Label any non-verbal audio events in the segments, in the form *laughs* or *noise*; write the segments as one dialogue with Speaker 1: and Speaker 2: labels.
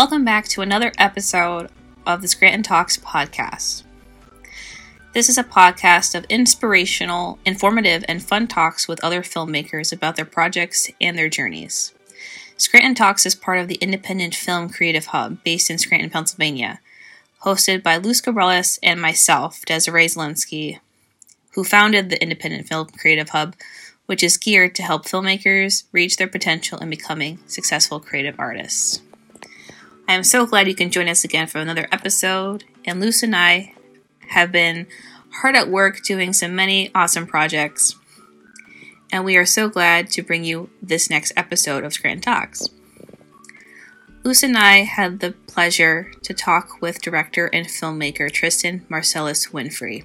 Speaker 1: Welcome back to another episode of the Scranton Talks podcast. This is a podcast of inspirational, informative, and fun talks with other filmmakers about their projects and their journeys. Scranton Talks is part of the Independent Film Creative Hub based in Scranton, Pennsylvania, hosted by Luz Cabrales and myself, Desiree Zielinski, who founded the Independent Film Creative Hub, which is geared to help filmmakers reach their potential in becoming successful creative artists. I am so glad you can join us again for another episode, and Luz and I have been hard at work doing some many awesome projects and we are so glad to bring you this next episode of Scranton Talks. Luz and I had the pleasure to talk with director and filmmaker Tristien Marcellous Winfree.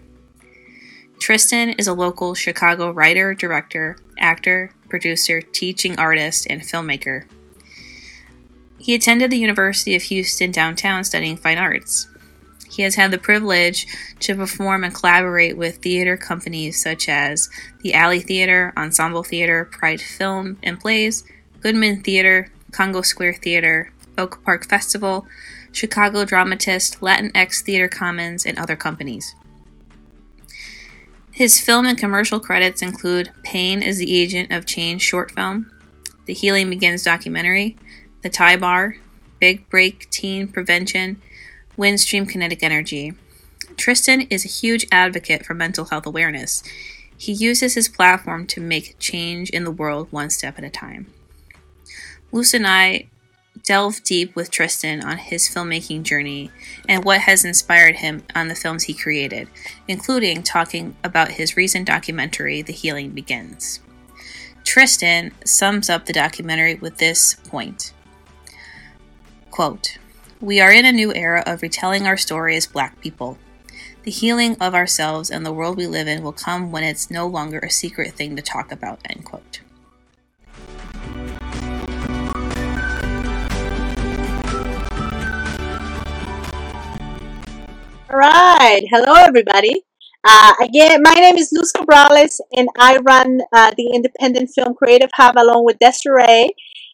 Speaker 1: Tristien is a local Chicago writer, director, actor, producer, teaching artist, and filmmaker. He attended the University of Houston downtown studying fine arts. He has had the privilege to perform and collaborate with theater companies such as the Alley Theater, Ensemble Theater, Pride Film and Plays, Goodman Theater, Congo Square Theater, Oak Park Festival, Chicago Dramatist, Latinx Theater Commons, and other companies. His film and commercial credits include Pain is the Agent of Change short film, The Healing Begins documentary, The Tie Bar, Big Break Teen Prevention, Windstream Kinetic Energy. Tristien is a huge advocate for mental health awareness. He uses his platform to make change in the world one step at a time. Luz and I delve deep with Tristien on his filmmaking journey and what has inspired him on the films he created, including talking about his recent documentary, The Healing Begins. Tristien sums up the documentary with this point Quote, we are in a new era of retelling our story as black people. The healing of ourselves and the world we live in will come when it's no longer a secret thing to talk about. End quote.
Speaker 2: All right. Hello, everybody. Uh, again, my name is Luz Cabrales, and I run uh, the Independent Film Creative Hub along with Desiree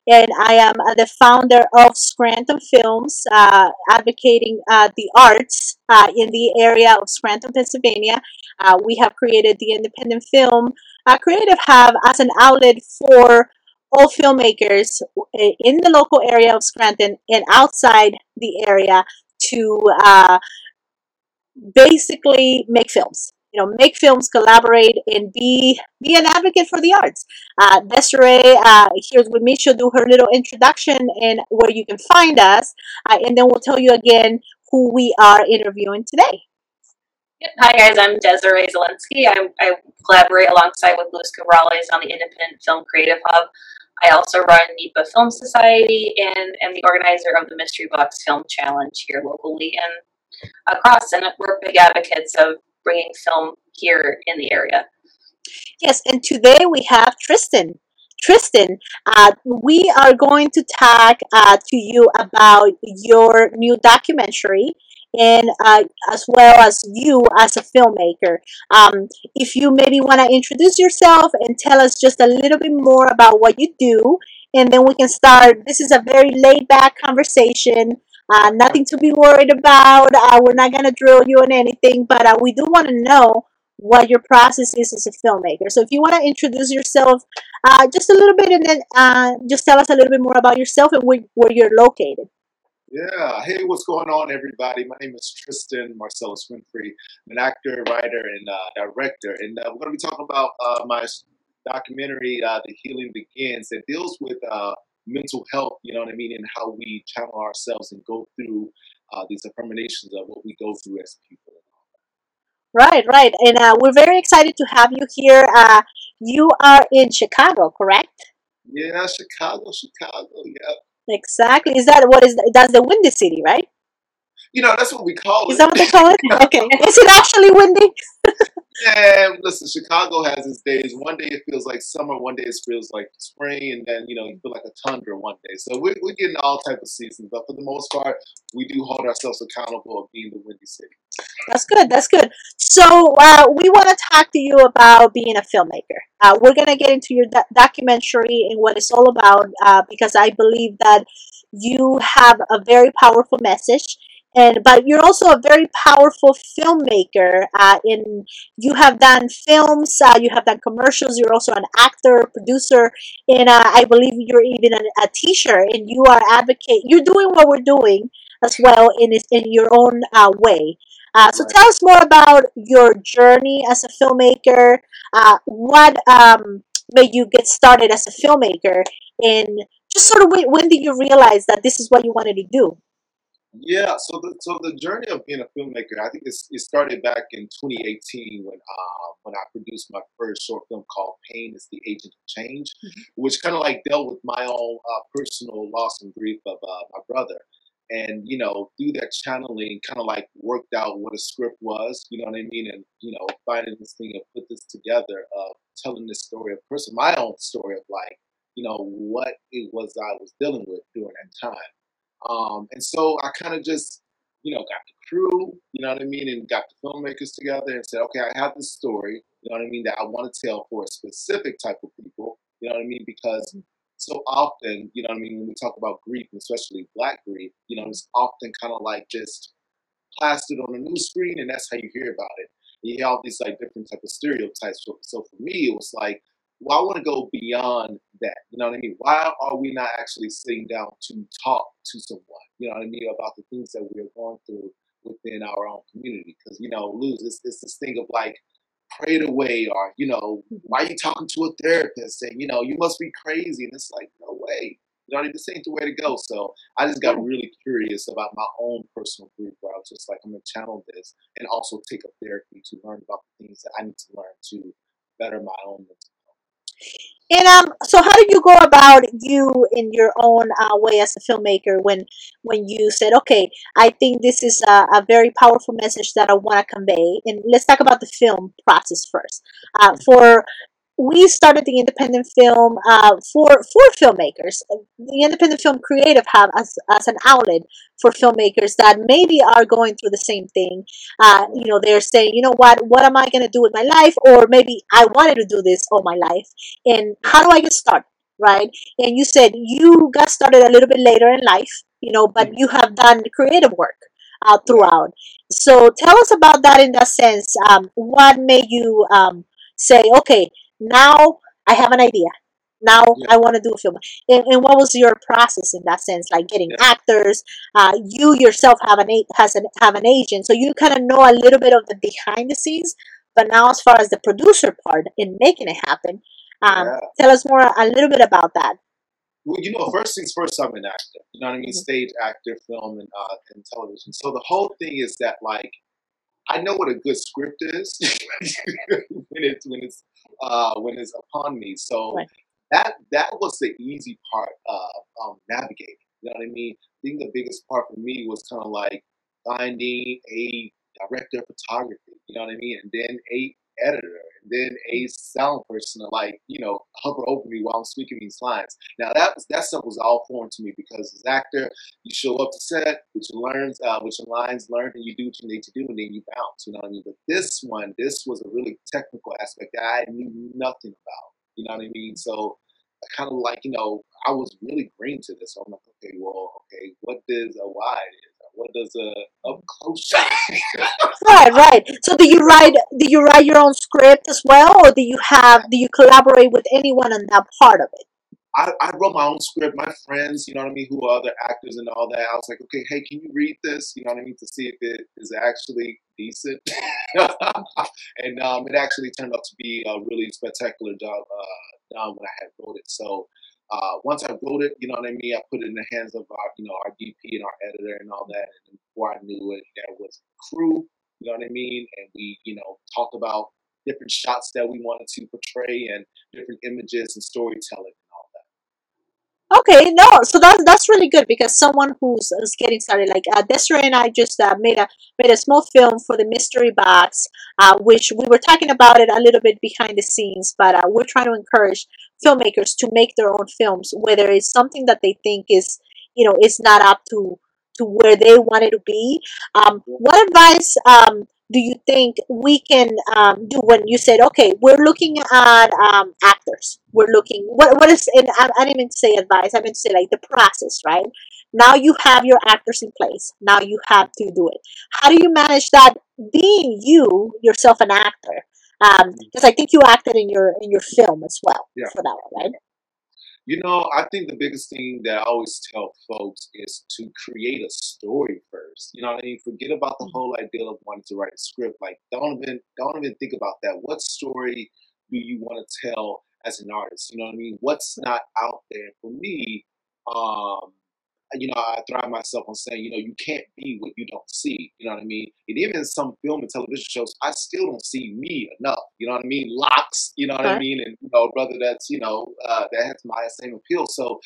Speaker 2: and I am uh, the founder of Scranton Films, uh, advocating uh, the arts uh, in the area of Scranton, Pennsylvania. Uh, we have created the Independent Film uh, Creative Hub as an outlet for all filmmakers in the local area of Scranton and outside the area to basically make films you know, make films, collaborate, and be be an advocate for the arts. Uh, Desiree uh, here's with me. She'll do her little introduction and where you can find us, uh, and then we'll tell you again who we are interviewing today.
Speaker 3: Hi guys, I'm Desiree Zielinski. I, I collaborate alongside with Luz Cabrales on the Independent Film Creative Hub. I also run NEPA Film Society and am the organizer of the Mystery Box Film Challenge here locally and across. And we're big advocates of bringing film here in the area.
Speaker 2: Yes, and today we have Tristien. Tristien, uh, we are going to talk uh, to you about your new documentary and uh, as well as you as a filmmaker. Um, if you maybe want to introduce yourself and tell us just a little bit more about what you do, and then we can start. This is a very laid back conversation. Uh, nothing to be worried about. Uh, we're not going to drill you on anything, but uh, we do want to know what your process is as a filmmaker. So if you want to introduce yourself uh, just a little bit and then uh, just tell us a little bit more about yourself and where, where you're located.
Speaker 4: Yeah. Hey, what's going on, everybody? My name is Tristien Marcellous Winfree. I'm an actor, writer, and uh, director. And we're going to be talking about my documentary, The Healing Begins, that deals with mental health, you know what I mean, and how we channel ourselves and go through uh, these affirmations of what we go through as people.
Speaker 2: Right, right. And uh, we're very excited to have you here. Uh, you are in Chicago, correct?
Speaker 4: Yeah, Chicago, Chicago, yeah.
Speaker 2: Exactly. Is that what is that's the windy city, right?
Speaker 4: You know, that's what we call
Speaker 2: it. Is that what they call it? *laughs* okay. Is it actually windy? *laughs*
Speaker 4: yeah, listen, Chicago has its days. One day it feels like summer, one day it feels like spring, and then you know you feel like a tundra one day. So we're, we're getting all type of seasons, but for the most part, we do hold ourselves accountable of being the windy city.
Speaker 2: That's good. That's good. So uh, we want to talk to you about being a filmmaker. Uh, we're gonna get into your do- documentary and what it's all about uh, because I believe that you have a very powerful message and but you're also a very powerful filmmaker uh, in you have done films uh, you have done commercials you're also an actor producer and uh, i believe you're even an, a teacher and you are advocate you're doing what we're doing as well in in your own uh, way uh, so
Speaker 4: Right.
Speaker 2: tell us more about your journey as a filmmaker uh, what um, made you get started as a filmmaker and just sort of when, when did you realize that this is what you wanted to do
Speaker 4: Yeah, so the so the journey of being a filmmaker, I think it's, it started back in 2018 when uh, when I produced my first short film called "Pain Is the Agent of Change," which kind of like dealt with my own uh, personal loss and grief of uh, my brother, and you know through that channeling, kind of like worked out what a script was, you know what I mean, and you know finding this thing and put this together of telling this story of person, my own story of like you know what it was I was dealing with during that time. Um, and so I kind of just, you know, got the crew, you know what I mean, and got the filmmakers together and said, okay, I have this story, you know what I mean, that I want to tell for a specific type of people, you know what I mean, because so often, you know what I mean, when we talk about grief, and especially black grief, you know, it's often kind of like just plastered on the news screen, and that's how you hear about it. You hear all these like different type of stereotypes. So, so for me, it was like, well, I want to go beyond that. You know what I mean? Why are we not actually sitting down to talk to someone? You know what I mean about the things that we're going through within our own community? Because you know, Luz it's, it's this thing of like pray it away, or you know, mm-hmm. why are you talking to a therapist? And you know, you must be crazy. And it's like, no way. You know, this ain't the way to go. So I just got really curious about my own personal grief, where I was just like, I'm gonna channel this and also take up therapy to learn about the things that I need to learn to better my own mental
Speaker 2: And um, so how did you go about you in your own uh, way as a filmmaker when when you said, okay, I think this is a, a very powerful message that I want to convey. And let's talk about the film process first. Uh, for we started the independent film uh, for for filmmakers. The independent film creative have as, as an outlet for filmmakers that maybe are going through the same thing. Uh, you know, they're saying, you know what, what am I going to do with my life? Or maybe I wanted to do this all my life, and how do I get started? Right? And you said you got started a little bit later in life, you know, but you have done creative work uh, throughout. So tell us about that in that sense. Um, what made you um, say, okay, now I have an idea. Now
Speaker 4: Yeah.
Speaker 2: I want to do a film. And, and what was your process in that sense? Like getting
Speaker 4: Yeah.
Speaker 2: actors. Uh, you yourself have an has an have an agent, so you kind of know a little bit of the behind the scenes. But now, as far as the producer part in making it happen, um,
Speaker 4: Yeah.
Speaker 2: tell us more a little bit about that.
Speaker 4: Well, you know, first things first, I'm an actor. You know what I mean?
Speaker 2: Mhm.
Speaker 4: Stage actor, film, and uh, and television. So the whole thing is that like I know what a good script is *laughs* when it's when it's uh, when it's upon me. So
Speaker 2: Right.
Speaker 4: that that was the easy part of um, navigating. You know what I mean? I think the biggest part for me was kind of like finding a director of photography. You know what I mean? And then a editor, and then a sound person to like you know hover over me while I'm speaking these lines. Now that was that stuff was all foreign to me because as actor, you show up to set, which learns, uh, which lines learned, and you do what you need to do, and then you bounce. You know what I mean? But this one, this was a really technical aspect that I knew nothing about. You know what I mean? So I kind of like, you know, I was really green to this. So I'm like, okay, well, okay, what does a wide is? What does a up close? *laughs*
Speaker 2: Right, right. So, do you write? Do you write your own script as well, or do you have? Do you collaborate with anyone on that part of it?
Speaker 4: I, I wrote my own script. My friends, you know what I mean, who are other actors and all that. I was like, okay, hey, can you read this? You know what I mean, to see if it is actually decent. *laughs* and um, it actually turned out to be a really spectacular job uh, done when I had wrote it. So uh, once I wrote it, you know what I mean, I put it in the hands of our, you know, our DP and our editor and all that. And before I knew it, there was crew. You know what I mean? And we, you know, talked about different shots that we wanted to portray and different images and storytelling.
Speaker 2: Okay, no, so that's that's really good because someone who's is getting started, like uh, Desiree and I, just uh, made a made a small film for the Mystery Box, uh, which we were talking about it a little bit behind the scenes, but uh, we're trying to encourage filmmakers to make their own films, whether it's something that they think is, you know, is not up to to where they want it to be. Um, what advice um, do you think we can um, do when you said, okay, we're looking at um, actors, we're looking, what, what is, and I, I didn't mean to say advice, I meant to say like the process, right? now you have your actors in place. Now you have to do it. How do you manage that being you yourself an actor? Because i think you acted in your in your film as well
Speaker 4: Yeah.
Speaker 2: for that one right
Speaker 4: You know, I think the biggest thing that I always tell folks is to create a story first. You know what I mean? Forget about the whole idea of wanting to write a script. Like, don't even don't even think about that. What story do you want to tell as an artist? You know what I mean? What's not out there for me? Um, you know, I thrive myself on saying, you know, you can't be what you don't see. You know what I mean? And even in some film and television shows, I still don't see me enough. You know what I mean? Locks. You know what I mean? And you know, brother, that's you know, uh, that has my same appeal. So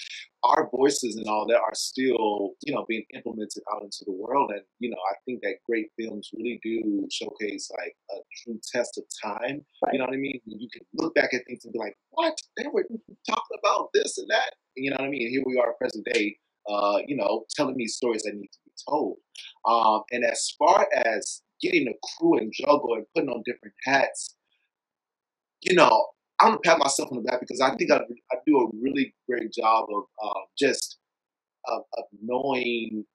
Speaker 4: our voices and all that are still, you know, being implemented out into the world. And you know, I think that great films really do showcase like a true test of time.
Speaker 2: Right.
Speaker 4: You know what I mean? You can look back at things and be like, what? They were talking about this and that. You know what I mean? And here we are, present day uh, you know, telling me stories that need to be told. Um, and as far as getting a crew and juggle and putting on different hats, you know, I'm gonna pat myself on the back because I think I, I do a really great job of uh, just of, of knowing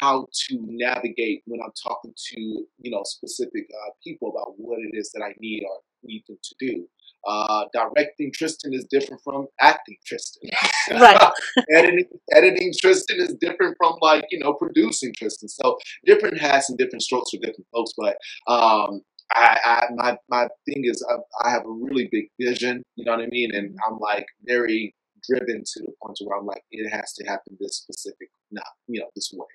Speaker 4: how to navigate when I'm talking to you know specific uh, people about what it is that I need or need them to do. Uh, directing Tristien is different from acting Tristien. *laughs* *laughs*
Speaker 2: Right.
Speaker 4: editing editing Tristien is different from like you know producing Tristien. So different hats and different strokes for different folks. But um, I, I my my thing is I, I have a really big vision. You know what I mean? And I'm like very driven to the point where I'm like it has to happen this specific, not you know this way.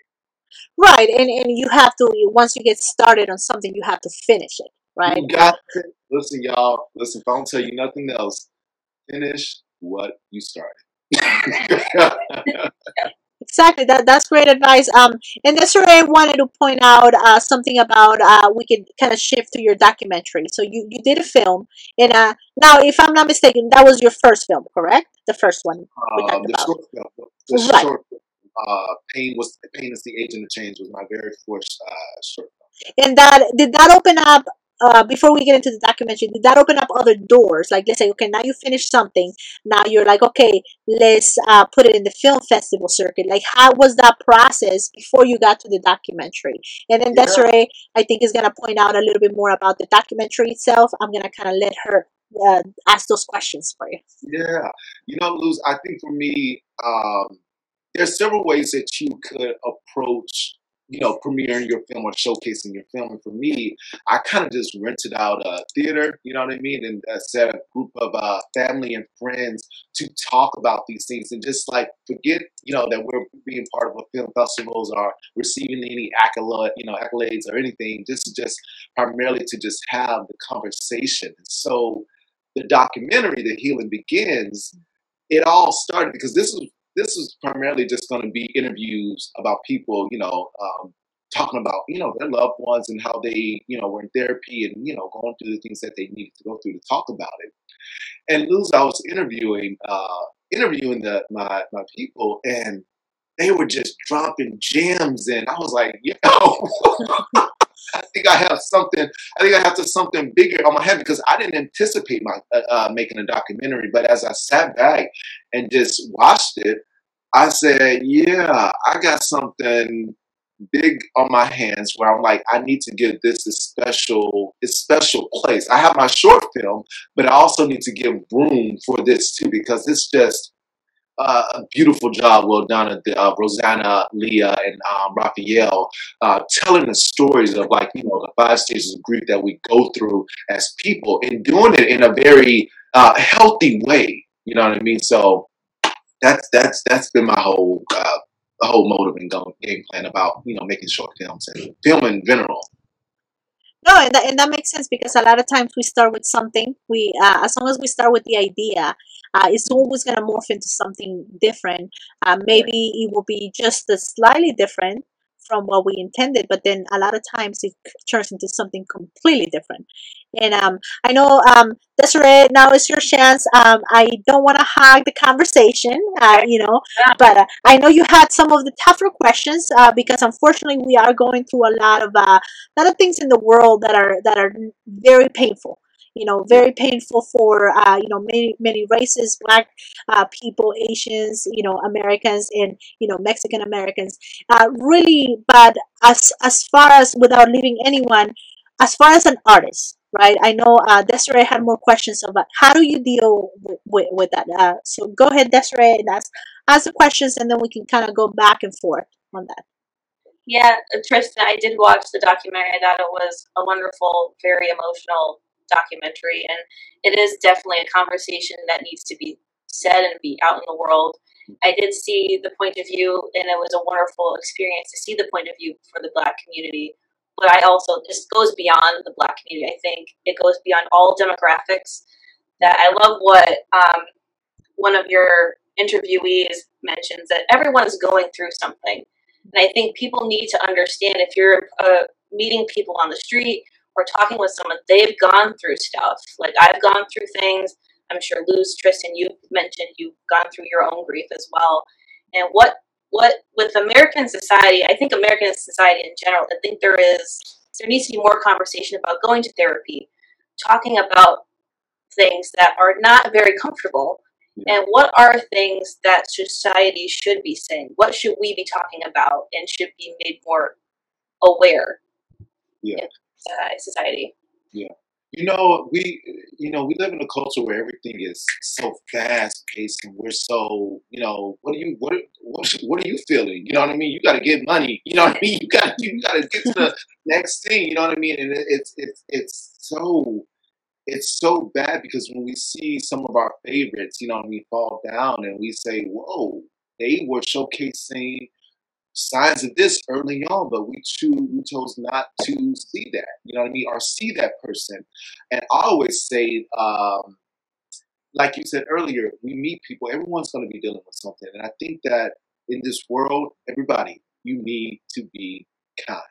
Speaker 2: right and and you have to once you get started on something you have to finish it right
Speaker 4: You got to listen, y'all. Listen, if I don't tell you nothing else, finish what you started. *laughs*
Speaker 2: Exactly. That that's great advice. Um, and Desiree i wanted to point out uh, something about uh, we could kind of shift to your documentary. So you you did a film, and uh, now if I'm not mistaken, that was your first film, correct? The first one
Speaker 4: um, the
Speaker 2: about.
Speaker 4: short film, the
Speaker 2: Right.
Speaker 4: short film, uh, pain was pain is the agent of change was my very first uh, short film.
Speaker 2: And that did that open up? Uh, before we get into the documentary, did that open up other doors? Like, let's say, okay, now you finished something. Now you're like, okay, let's uh, put it in the film festival circuit. Like, how was that process before you got to the documentary? And then
Speaker 4: Yeah.
Speaker 2: Desiree, I think, is going to point out a little bit more about the documentary itself. I'm going to kind of let her uh, ask those questions for you.
Speaker 4: Yeah, you know, Luz, I think for me, um, there's several ways that you could approach, you know, premiering your film or showcasing your film. And for me, I kind of just rented out a theater, you know what I mean, and uh, set a group of uh, family and friends to talk about these things and just like forget, you know, that we're being part of a film festivals or receiving any accolade, you know, accolades or anything. This is just primarily to just have the conversation. So the documentary, The Healing Begins, it all started because this is this is primarily just going to be interviews about people, you know, um, talking about you know their loved ones and how they you know were in therapy and you know going through the things that they needed to go through to talk about it. And Luz, I was interviewing uh, interviewing the my my people and they were just dropping gems and I was like, yo, *laughs* I think I have something. I think I have to something bigger on my head because I didn't anticipate my uh, uh, making a documentary. But as I sat back and just watched it, I said, "Yeah, I got something big on my hands where I'm like, I need to give this a special, a special place. I have my short film, but I also need to give room for this too because it's just." Uh, a beautiful job, well done, at the, uh, Rosanna, Leah, and um, Raphael, uh, telling the stories of like you know the five stages of grief that we go through as people, and doing it in a very uh, healthy way. You know what I mean? So that's that's that's been my whole uh, whole motive and game plan about you know making short films and film in general.
Speaker 2: No, and that, and that makes sense because a lot of times we start with something. We, uh, as long as we start with the idea, uh, it's always going to morph into something different. Uh, maybe it will be just a slightly different from what we intended, but then a lot of times it turns into something completely different. And um, I know, um, Desiree, now is your chance. Um, I don't want to hog the conversation, uh, you know,
Speaker 3: Yeah.
Speaker 2: but uh, I know you had some of the tougher questions uh, because unfortunately we are going through a lot of uh, lot of things in the world that are that are very painful you know very painful for uh, you know many many races black uh, people asians you know americans and you know mexican americans. Uh, really but as as far as without leaving anyone as far as an artist right? I know uh, desiree had more questions about how do you deal with, with, with that? Uh, so go ahead desiree and ask ask the questions and then we can kind of go back and forth on that.
Speaker 3: Yeah, Tristien, I did watch the documentary. I thought it was a wonderful, very emotional documentary, and it is definitely a conversation that needs to be said and be out in the world. I did see the point of view, and it was a wonderful experience to see the point of view for the Black community. But I also this goes beyond the Black community. I think it goes beyond all demographics. That I love what um, one of your interviewees mentions that everyone's going through something and I think people need to understand if you're uh, meeting people on the street or talking with someone, they've gone through stuff. Like I've gone through things. I'm sure Luz, Tristien, you mentioned you've gone through your own grief as well. And what what with American society, I think American society in general, I think there is there needs to be more conversation about going to therapy, talking about things that are not very comfortable and what are things that society should be saying? What should we be talking about and should be made more aware
Speaker 4: yeah. In
Speaker 3: society?
Speaker 4: Yeah. You know, we you know, we live in a culture where everything is so fast paced and we're so, you know, what are you what what, what are you feeling? You know what I mean? You gotta get money. *laughs* You know what I mean? You gotta you gotta get to the *laughs* next thing, you know what I mean? And it, it's it's it's so it's so bad because when we see some of our favorites, you know, we fall down and we say, whoa, they were showcasing signs of this early on, but we choose we chose not to see that, you know what I mean, or see that person. And I always say, um, like you said earlier, we meet people, everyone's going to be dealing with something. And I think that in this world, everybody, you need to be kind.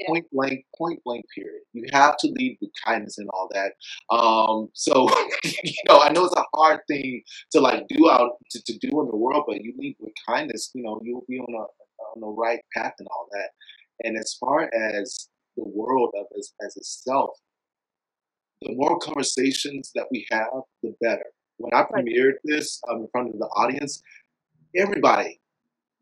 Speaker 4: Yeah. Point blank, point blank, period. You have to lead with kindness and all that. Um, so, *laughs* you know, I know it's a hard thing to like do out to, to do in the world, but you lead with kindness, you know, you'll be on a on the right path and all that. And as far as the world of as, as itself, the more conversations that we have, the better. When I premiered this um, in front of the audience, everybody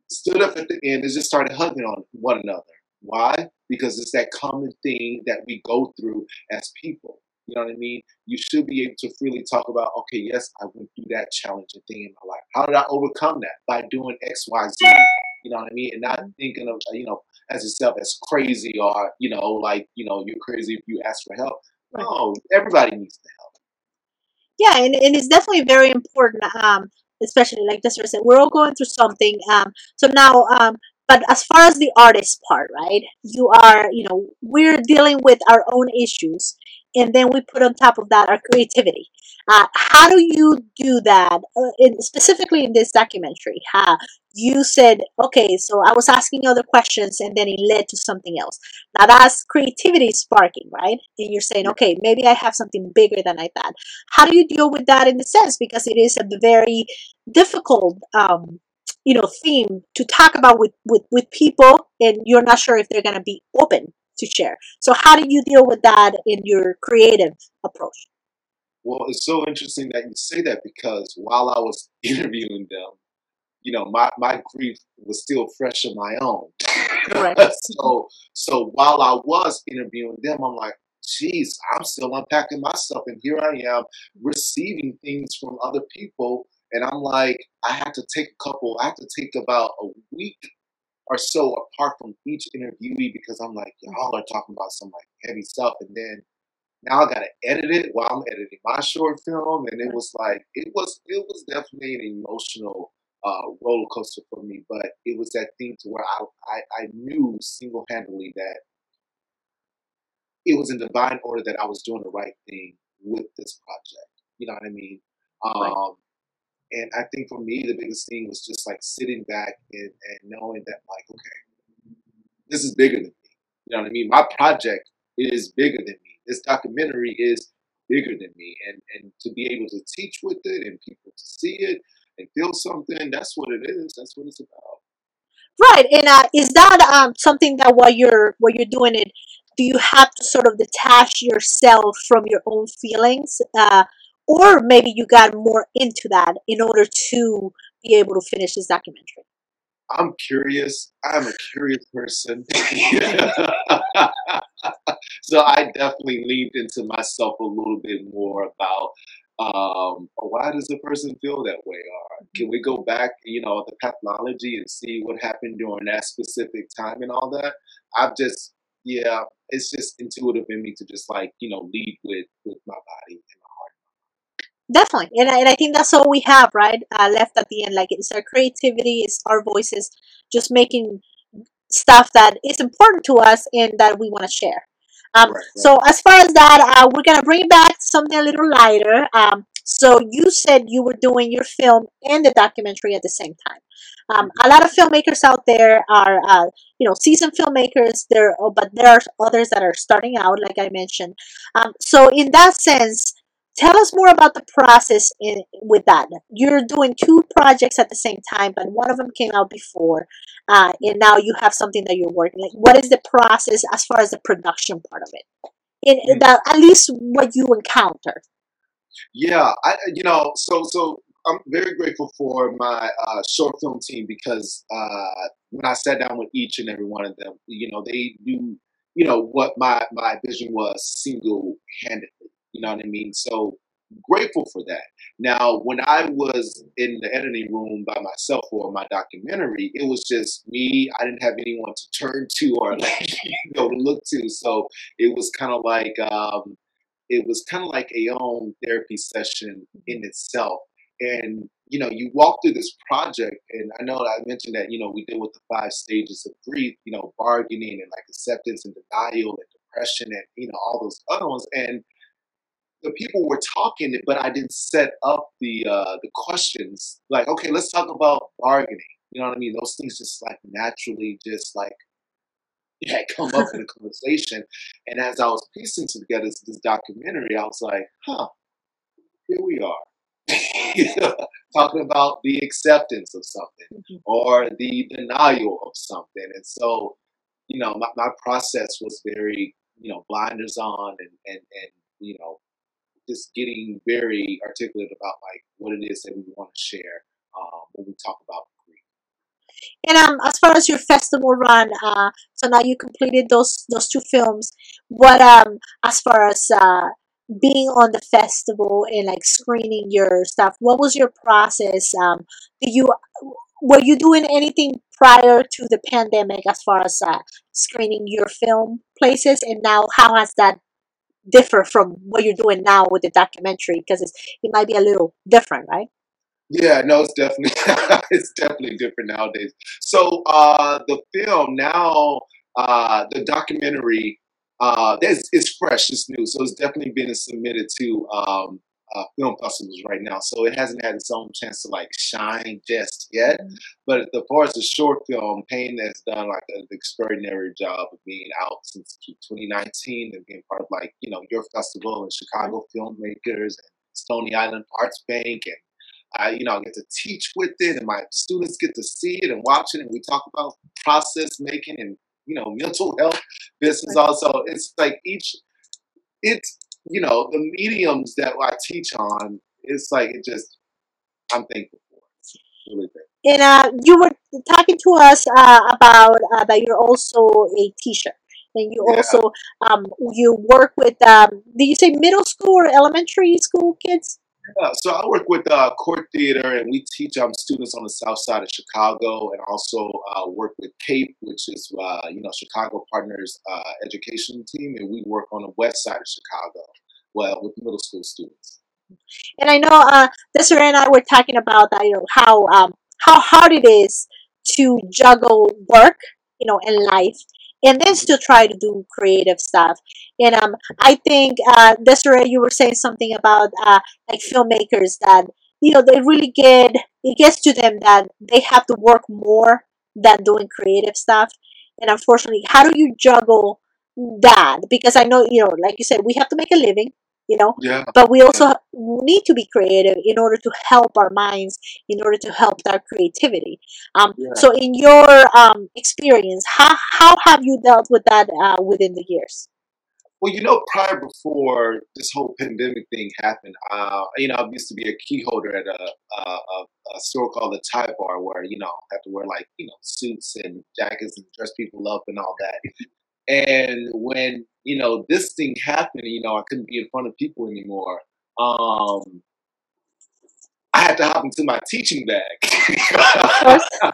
Speaker 4: stood up at the end and just started hugging on one another. Why? Because it's that common thing that we go through as people. You know what I mean? You should be able to freely talk about, okay, yes, I went through that challenging thing in my life. How did I overcome that? By doing X, Y, Z. You know what I mean? And not thinking of, you know, as yourself as crazy or, you know, like, you know, you're crazy if you ask for help. No, everybody needs the help.
Speaker 2: Yeah, and, and it's definitely very important, um, especially like this said, we're all going through something. Um, so now um, but as far as the artist part right you are you know we're dealing with our own issues and then we put on top of that our creativity. Uh, how do you do that uh, in, specifically in this documentary? How you said okay so i was asking other questions and then it led to something else. Now that's creativity sparking right? And you're saying okay maybe i have something bigger than i thought. How do you deal with that in the sense? Because it is a very difficult um, you know theme to talk about with with, with people and you're not sure if they're going to be open to share. So how do you deal with that in your creative approach?
Speaker 4: Well it's so interesting that you say that because while i was *laughs* interviewing them you know my, my grief was still fresh of my own. Right. *laughs* so so while i was interviewing them i'm like geez i'm still unpacking myself and here i am receiving things from other people and I'm like, I have to take a couple, I have to take about a week or so apart from each interviewee because I'm like, y'all are talking about some like heavy stuff. And then now I gotta edit it while I'm editing my short film. And it was like it was it was definitely an emotional uh, roller coaster for me. But it was that thing to where I I, I knew single handedly that it was in divine order that I was doing the right thing with this project. You know what I mean? Um, right. And I think for me, the biggest thing was just like sitting back and, and knowing that, like, okay, this is bigger than me. You know what I mean? My project is bigger than me. This documentary is bigger than me. And, and to be able to teach with it and people to see it and feel something, that's what it is. That's what it's about.
Speaker 2: Right. And uh, is that um, something that while you're while you're doing it, do you have to sort of detach yourself from your own feelings uh, or maybe you got more into that in order to be able to finish this documentary
Speaker 4: I'm curious. I'm a curious person. *laughs* so I definitely leaned into myself a little bit more about um, why does a person feel that way? Or can we go back, you know, the pathology and see what happened during that specific time and all that? I've just, yeah, it's just intuitive in me to just like, you know, lead with with my body and.
Speaker 2: Definitely and I, and I think that's all we have right uh, left at the end like it's our creativity it's our voices just making stuff that is important to us and that we want to share. Um,
Speaker 4: Right, right.
Speaker 2: so as far as that uh, we're gonna bring back something a little lighter um, so you said you were doing your film and the documentary at the same time. Um, a lot of filmmakers out there are uh, you know seasoned filmmakers there but there are others that are starting out like i mentioned. Um, so in that sense tell us more about the process in, with that you're doing two projects at the same time but one of them came out before uh, and now you have something that you're working like what is the process as far as the production part of it in, in
Speaker 4: Mm.
Speaker 2: the, at least what you encounter
Speaker 4: Yeah, I you know, so so I'm very grateful for my uh, short film team because uh, when I sat down with each and every one of them, you know, they knew, you know, what my my vision was single handedly. You know what I mean? So grateful for that. Now, when I was in the editing room by myself for my documentary, it was just me. I didn't have anyone to turn to or like you know to look to. So it was kind of like. Um, it was kind of like a own therapy session in itself. And you know, you walk through this project, and I know I mentioned that you know we deal with the five stages of grief, you know, bargaining and like acceptance and denial and depression and you know all those other ones. And the people were talking, but I didn't set up the uh, the questions. Like, okay, let's talk about bargaining. You know what I mean? Those things just like naturally, just like *laughs* had come up in a conversation. And as I was piecing together this, this documentary, I was like, huh, here we are. *laughs* Talking about the acceptance of something
Speaker 2: Mhm.
Speaker 4: or the denial of something. And so, you know, my, my process was very, you know, blinders on and, and, and, you know, just getting very articulate about like what it is that we want to share um, when we talk about grief.
Speaker 2: And um, as far as your festival run, uh, so now you completed those those two films. What um, as far as uh, being on the festival and like screening your stuff, what was your process? Um, you were you doing anything prior to the pandemic as far as uh, screening your film places, and now how has that differ from what you're doing now with the documentary? Because it might be a little different, right?
Speaker 4: Yeah, no, it's definitely *laughs* it's definitely different nowadays. So uh, the film now, uh, the documentary, uh, is is fresh, it's new, so it's definitely been submitted to um, uh, film festivals right now. So it hasn't had its own chance to like shine just yet. But as far as the short film, Pain has done like an extraordinary job of being out since 2019 and being part of like you know your festival and Chicago filmmakers and Stony Island Arts Bank and I, you know, get to teach with it, and my students get to see it and watch it, and we talk about process making and you know mental health business. Also, it's like each, it's you know the mediums that I teach on. It's like it just, I'm thankful for. it. Really thankful.
Speaker 2: And uh, you were talking to us uh, about uh, that you're also a teacher, and you
Speaker 4: Yeah.
Speaker 2: also um, you work with. Um, did you say middle school or elementary school kids?
Speaker 4: Yeah, so I work with uh, Court Theater, and we teach um, students on the south side of Chicago, and also uh, work with CAPE, which is uh, you know Chicago Partners uh, Education Team, and we work on the west side of Chicago, well, with middle school students.
Speaker 2: And I know uh, Desiree and I were talking about. You know how um, how hard it is to juggle work, you know, and life, and then still try to do creative stuff. And um, I think uh, Desiree, you were saying something about uh, like filmmakers that you know they really get it gets to them that they have to work more than doing creative stuff. And unfortunately, how do you juggle that? Because I know you know, like you said, we have to make a living. You know
Speaker 4: Yeah.
Speaker 2: but we also need to be creative in order to help our minds in order to help our creativity um,
Speaker 4: Yeah.
Speaker 2: so in your um, experience how, how have you dealt with that uh, within the years
Speaker 4: Well, you know, prior before this whole pandemic thing happened, uh, you know, I used to be a key holder at a, a, a, store called the Tie Bar, where you know, I have to wear like you know suits and jackets and dress people up and all that. And when you know this thing happened, you know, I couldn't be in front of people anymore. Um, I had to hop into my teaching bag. *laughs*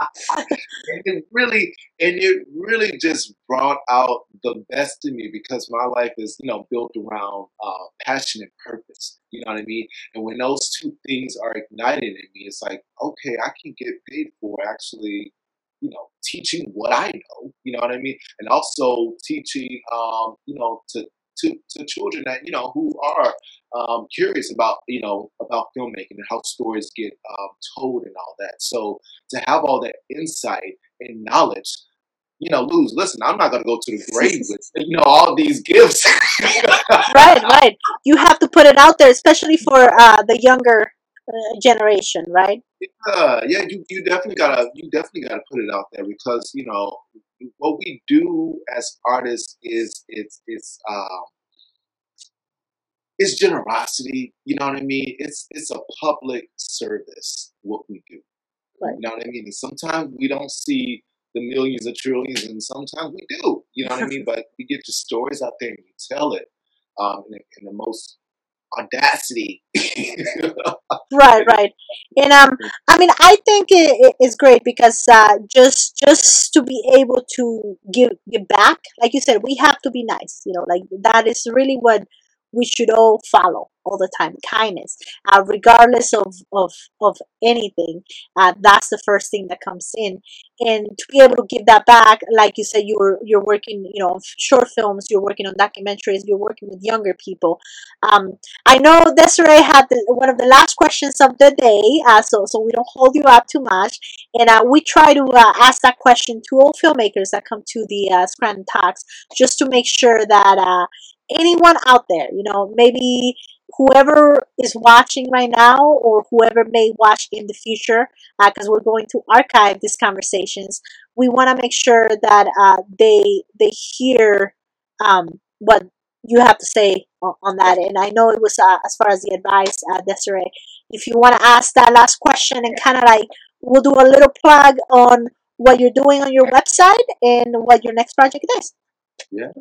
Speaker 4: and it really and it really just brought out the best in me because my life is you know built around uh, passion and purpose you know what i mean and when those two things are ignited in me it's like okay i can get paid for actually you know teaching what i know you know what i mean and also teaching um you know to to, to children that you know who are um, curious about you know about filmmaking and how stories get um, told and all that so to have all that insight and knowledge, you know, Luz. Listen, I'm not gonna go to the grave *laughs* with you know all these gifts.
Speaker 2: right right you have to put it out there especially for uh, the younger uh, generation right
Speaker 4: yeah, yeah, you, you definitely gotta you definitely gotta put it out there because you know what we do as artists is it's it's um it's generosity. You know what I mean? It's it's a public service what we do.
Speaker 2: Right.
Speaker 4: You know what I mean? And sometimes we don't see the millions or trillions, and sometimes we do. You know what I mean? *laughs* But you get your stories out there and you tell it um, in, the, in the most audacity. *laughs*
Speaker 2: right right and um i mean i think it, it is great because uh just just to be able to give give back like you said we have to be nice you know like that is really what we should all follow all the time kindness. Uh, regardless of of of anything uh, that's the first thing that comes in. And to be able to give that back like you said you're you're working you know short films you're working on documentaries you're working with younger people. Um, I know Desiree had the, one of the last questions of the day, uh, so so we don't hold you up too much, and uh, we try to uh, ask that question to all filmmakers that come to the uh, Scranton Talks, just to make sure that uh, anyone out there, you know, maybe whoever is watching right now or whoever may watch in the future, because we're going to archive these conversations, we want to make sure that uh, they they hear um, what you have to say on, on that. And I know it was uh, as far as the advice, uh, Desiree. If you want to ask that last question and kind of like, we'll do a little plug on what you're doing on your website and what your next project is.
Speaker 4: yeah.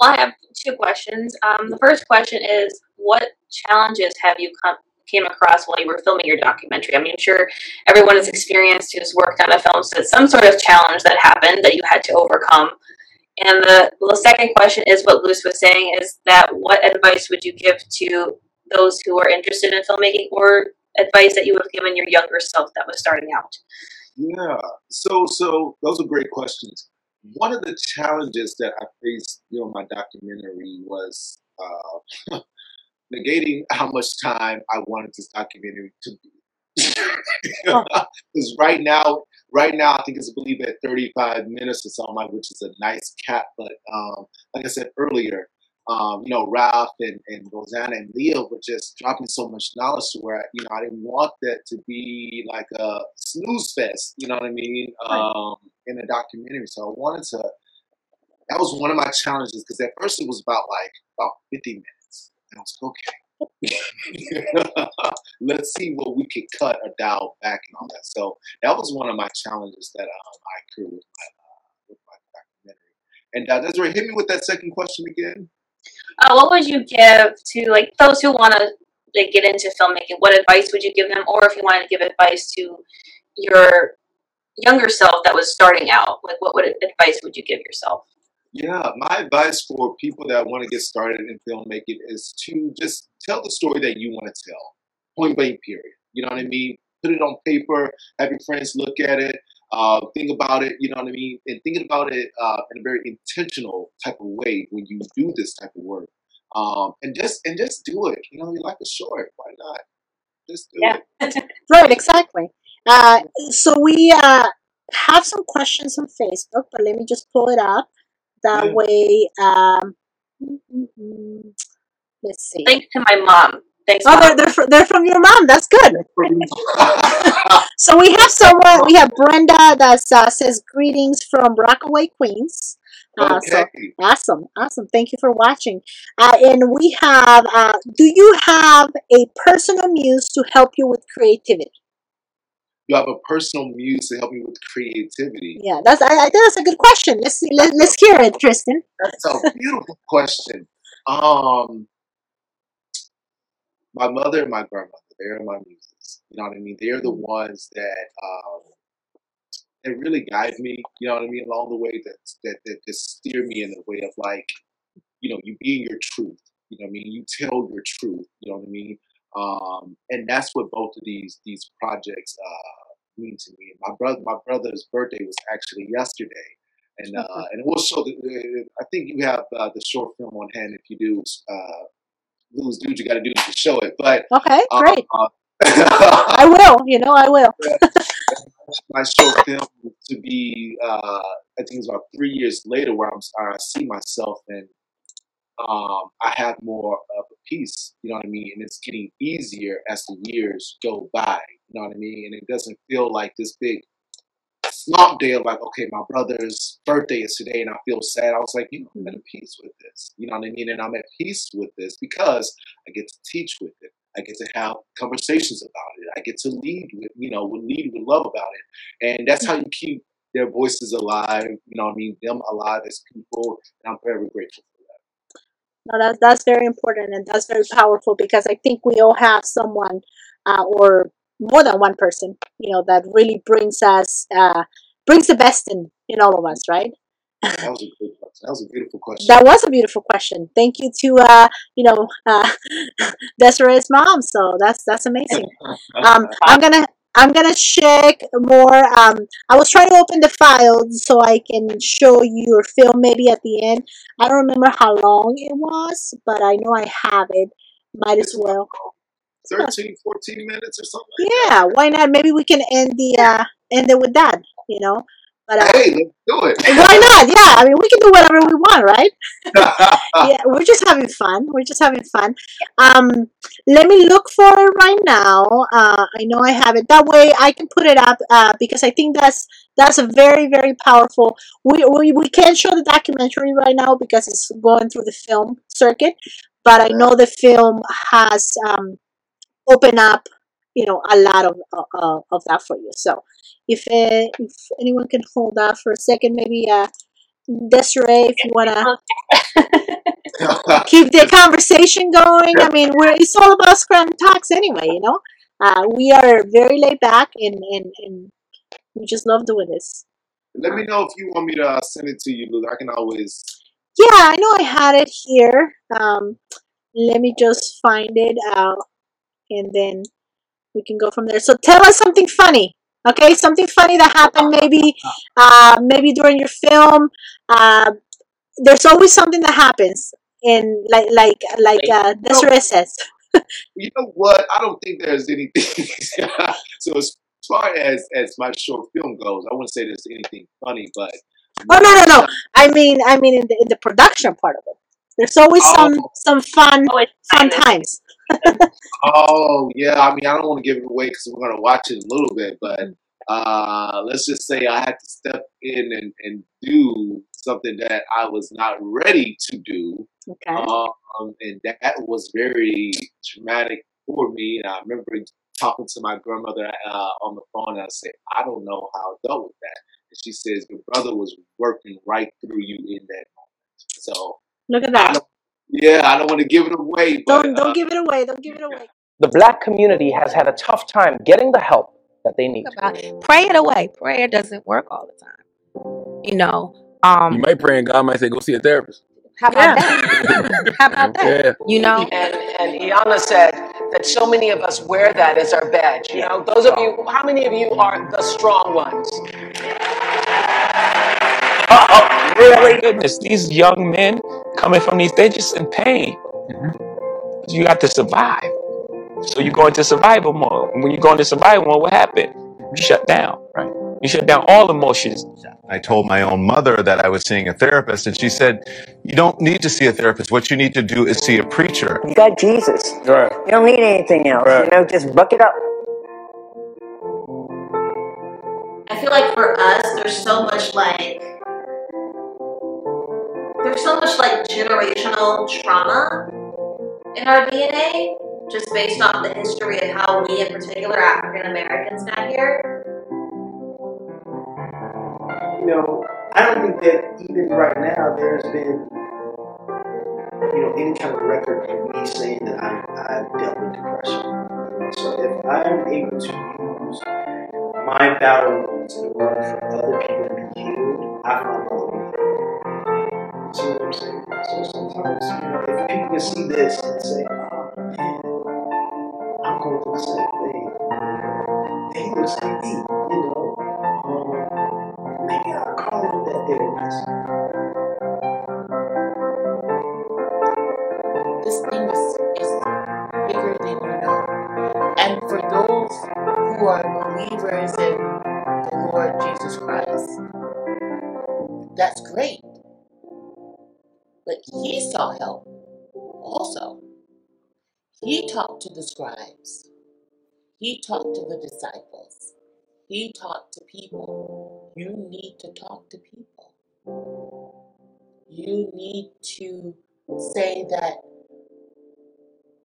Speaker 3: Well, I have two questions. Um, the first question is, what challenges have you come came across while you were filming your documentary? I mean, I'm sure everyone has experienced who's worked on a film said some sort of challenge that happened that you had to overcome. And the, the second question is what Luz was saying is that what advice would you give to those who are interested in filmmaking or advice that you would have given your younger self that was starting out?
Speaker 4: Yeah. So so those are great questions. One of the challenges that I faced during my documentary was uh, *laughs* negating how much time I wanted this documentary to be. Because *laughs* right now, right now, I think it's believe at 35 minutes or something, like, which is a nice cap. But um, like I said earlier, um, you know, Ralph and, and Rosanna and Leo were just dropping so much knowledge to where, you know, I didn't want that to be like a snooze fest, you know what I mean, um, in a documentary. So I wanted to, that was one of my challenges because at first it was about like, about 50 minutes. And I was like, okay. *laughs* Let's see what we could cut or dial back and all that. So that was one of my challenges that um, I crew with my, uh, with my documentary. And uh, Desiree, hit me with that second question again.
Speaker 3: Uh, what would you give to like those who want to like get into filmmaking? What advice would you give them, or if you wanted to give advice to your younger self that was starting out, like what would advice would you give yourself?
Speaker 4: Yeah, my advice for people that want to get started in filmmaking is to just tell the story that you want to tell. Point blank, period. You know what I mean? Put it on paper, have your friends look at it, uh, think about it, you know what I mean? And thinking about it uh, in a very intentional type of way when you do this type of work. Um, and just and just do it. You know, your life is short. Why not? Just do
Speaker 3: Yeah.
Speaker 4: it. *laughs*
Speaker 2: Right, exactly. Uh, so we uh, have some questions on Facebook, but let me just pull it up. That
Speaker 4: Yeah.
Speaker 2: way, um, mm, mm, mm. Let's see.
Speaker 3: Thanks to my mom. Thanks.
Speaker 2: Oh, they're, they're, fr- they're from your mom. That's good. *laughs* So we have someone, we have Brenda that uh, says greetings from Rockaway, Queens. Uh, so
Speaker 4: okay.
Speaker 2: awesome, awesome. Thank you for watching. Uh, and we have, uh, do you have a personal muse to help you with creativity?
Speaker 4: You have a personal muse to help you with creativity.
Speaker 2: Yeah, that's, I, I think that's a good question. Let's see, let, let's hear it, Tristien.
Speaker 4: That's a beautiful question. Um, my mother and my grandmother, they're my muses. You know what I mean? They're the ones that um, that really guide me. You know what I mean? Along the way that that that, that steer me in the way of like, you know, you being your truth. You know what I mean? You tell your truth. You know what I mean? Um, and that's what both of these these projects uh, mean to me. My brother, my brother's birthday was actually yesterday, and *laughs* uh, and we'll show. The, the, I think you have uh, the short film on hand. If you do, uh, Luz dude, you got to do to show it. But
Speaker 2: Okay,
Speaker 4: uh,
Speaker 2: great. I will, you know, I will. *laughs*
Speaker 4: my short film to be uh I think it's about three years later where I'm I see myself and um I have more of a piece, you know what I mean? And it's getting easier as the years go by, you know what I mean? And it doesn't feel like this big slump day of like, okay, my brother's birthday is today and I feel sad. I was like, you know, I'm at peace with this. You know what I mean? And I'm at peace with this because I get to teach with it. I get to have conversations about it. I get to lead with, you know, lead with love about it. And that's how you keep their voices alive, you know what I mean, them alive as people. And I'm very grateful for that.
Speaker 2: No, that's that's very important and that's very powerful because I think we all have someone uh, or more than one person, you know, that really brings us uh, brings the best in in all of us, right?
Speaker 4: That was a good question. That was a beautiful question.
Speaker 2: That was a beautiful question. Thank you to uh, you know uh, *laughs* Desiree's mom. So that's that's amazing. Um, *laughs* I'm gonna I'm gonna check more. Um, I was trying to open the file so I can show you your film maybe at the end. I don't remember how long it was, but I know I have it. Might as well.
Speaker 4: 13, 14 minutes or something like
Speaker 2: Yeah, why not? Maybe we can end the uh end it with that. You know, but uh.
Speaker 4: Hey, let's do it. *laughs*
Speaker 2: why not? Yeah, I mean we can do whatever we want, right? *laughs* yeah, we're just having fun. We're just having fun. Um, let me look for it right now. Uh, I know I have it. That way I can put it up uh, because I think that's that's a very very powerful. We, we we can't show the documentary right now because it's going through the film circuit, but I know the film has um, opened up you know a lot of uh, of that for you. So if uh, if anyone can hold that for a second, maybe uh, Desiree, if you wanna *laughs* keep the conversation going. I mean, we're it's all about Scrum Talks anyway, you know. Uh, we are very laid back and, and, and we just love doing this.
Speaker 4: Let me know if you want me to uh, send it to you, Luke. I can always.
Speaker 2: Yeah, I know I had it here. Um, let me just find it out and then we can go from there. So tell us something funny. Okay, something funny that happened maybe uh, maybe during your film. Uh, there's always something that happens in like like like uh, Desiree says. *laughs*
Speaker 4: You know what? I don't think there's anything. *laughs* so as far as as my short film goes, I wouldn't say there's anything funny, but
Speaker 2: Oh no no no! I mean I mean in the in the production part of it. There's always some
Speaker 4: Oh.
Speaker 2: some fun
Speaker 3: Oh,
Speaker 2: fun times.
Speaker 4: Oh yeah, I mean I don't want to give it away because we're gonna watch it a little bit, but uh, let's just say I had to step in and, and do something that I was not ready to do,
Speaker 2: Okay.
Speaker 4: um, and that was very traumatic for me. And I remember talking to my grandmother uh, on the phone, and I said, "I don't know how I dealt with that." And she says, "Your brother was working right through you in that moment." So
Speaker 2: Look at
Speaker 4: I
Speaker 2: that.
Speaker 4: Don't, yeah, I don't want to give it away, but
Speaker 2: Don't
Speaker 4: uh,
Speaker 2: don't give it away. Don't give it away.
Speaker 5: The black community has had a tough time getting the help that they need.
Speaker 6: about pray it away. Prayer doesn't work all the time. You know,
Speaker 7: You
Speaker 6: um,
Speaker 7: might pray and God might say, go see a therapist.
Speaker 6: how about that? How *laughs* about that?
Speaker 7: Yeah.
Speaker 6: You know,
Speaker 8: And, and Iana said that so many of us wear that as our badge. You know, those of you, how many of you are the strong ones?
Speaker 5: Oh, really?
Speaker 7: Goodness, these young men coming from these, they're just in pain. Mm-hmm. You got to survive. So you go into survival mode. And when you go into survival mode, what happened? You shut down, right? You shut down all emotions.
Speaker 9: I told my own mother that I was seeing a therapist, and she said, You don't need to see a therapist. What you need to do is see a preacher.
Speaker 10: You got Jesus.
Speaker 7: Right.
Speaker 10: You don't need anything else.
Speaker 7: Right.
Speaker 10: You know, just buck it up.
Speaker 11: I feel like for us, there's so much like there's so much like generational trauma in our DNA, just based off the history of how we, in particular, African Americans, got here.
Speaker 12: you know, I don't think that even right now there's been, you know, any kind of record of me saying that I, I've dealt with depression. So if I'm able to use my battle wounds in order for other people to be healed, I find my way. See what I'm saying? So sometimes, you know, if people can see this and say, oh, man, I'm going through the same thing. They the same thing, you know. Um, maybe I'll call it that therapist.
Speaker 13: This thing is, is bigger than you know. And for those who are believers in the Lord Jesus Christ, that's great. But he saw help also. He talked to the scribes. He talked to the disciples. He talked to people. You need to talk to people. You need to say that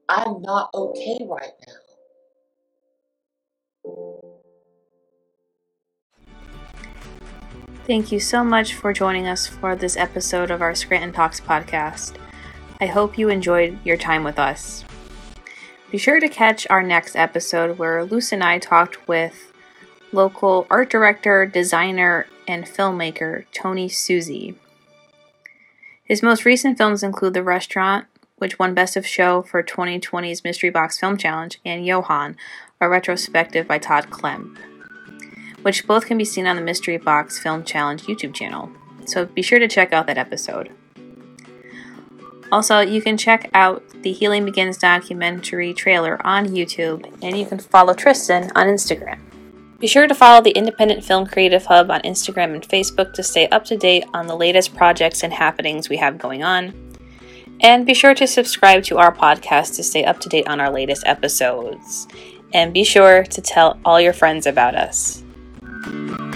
Speaker 13: I'm not okay right now.
Speaker 1: Thank you so much for joining us for this episode of our Scranton Talks podcast. I hope you enjoyed your time with us. Be sure to catch our next episode where Luz and I talked with local art director, designer, and filmmaker Tony Suzy. His most recent films include The Restaurant, which won Best of Show for 2020's Mystery Box Film Challenge, and Johan, a retrospective by Todd Klemp, which both can be seen on the Mystery Box Film Challenge YouTube channel. So be sure to check out that episode. Also, you can check out the Healing Begins documentary trailer on YouTube, and you can follow Tristien on Instagram. Be sure to follow the Independent Film Creative Hub on Instagram and Facebook to stay up to date on the latest projects and happenings we have going on. And be sure to subscribe to our podcast to stay up to date on our latest episodes. And be sure to tell all your friends about us. Thank you.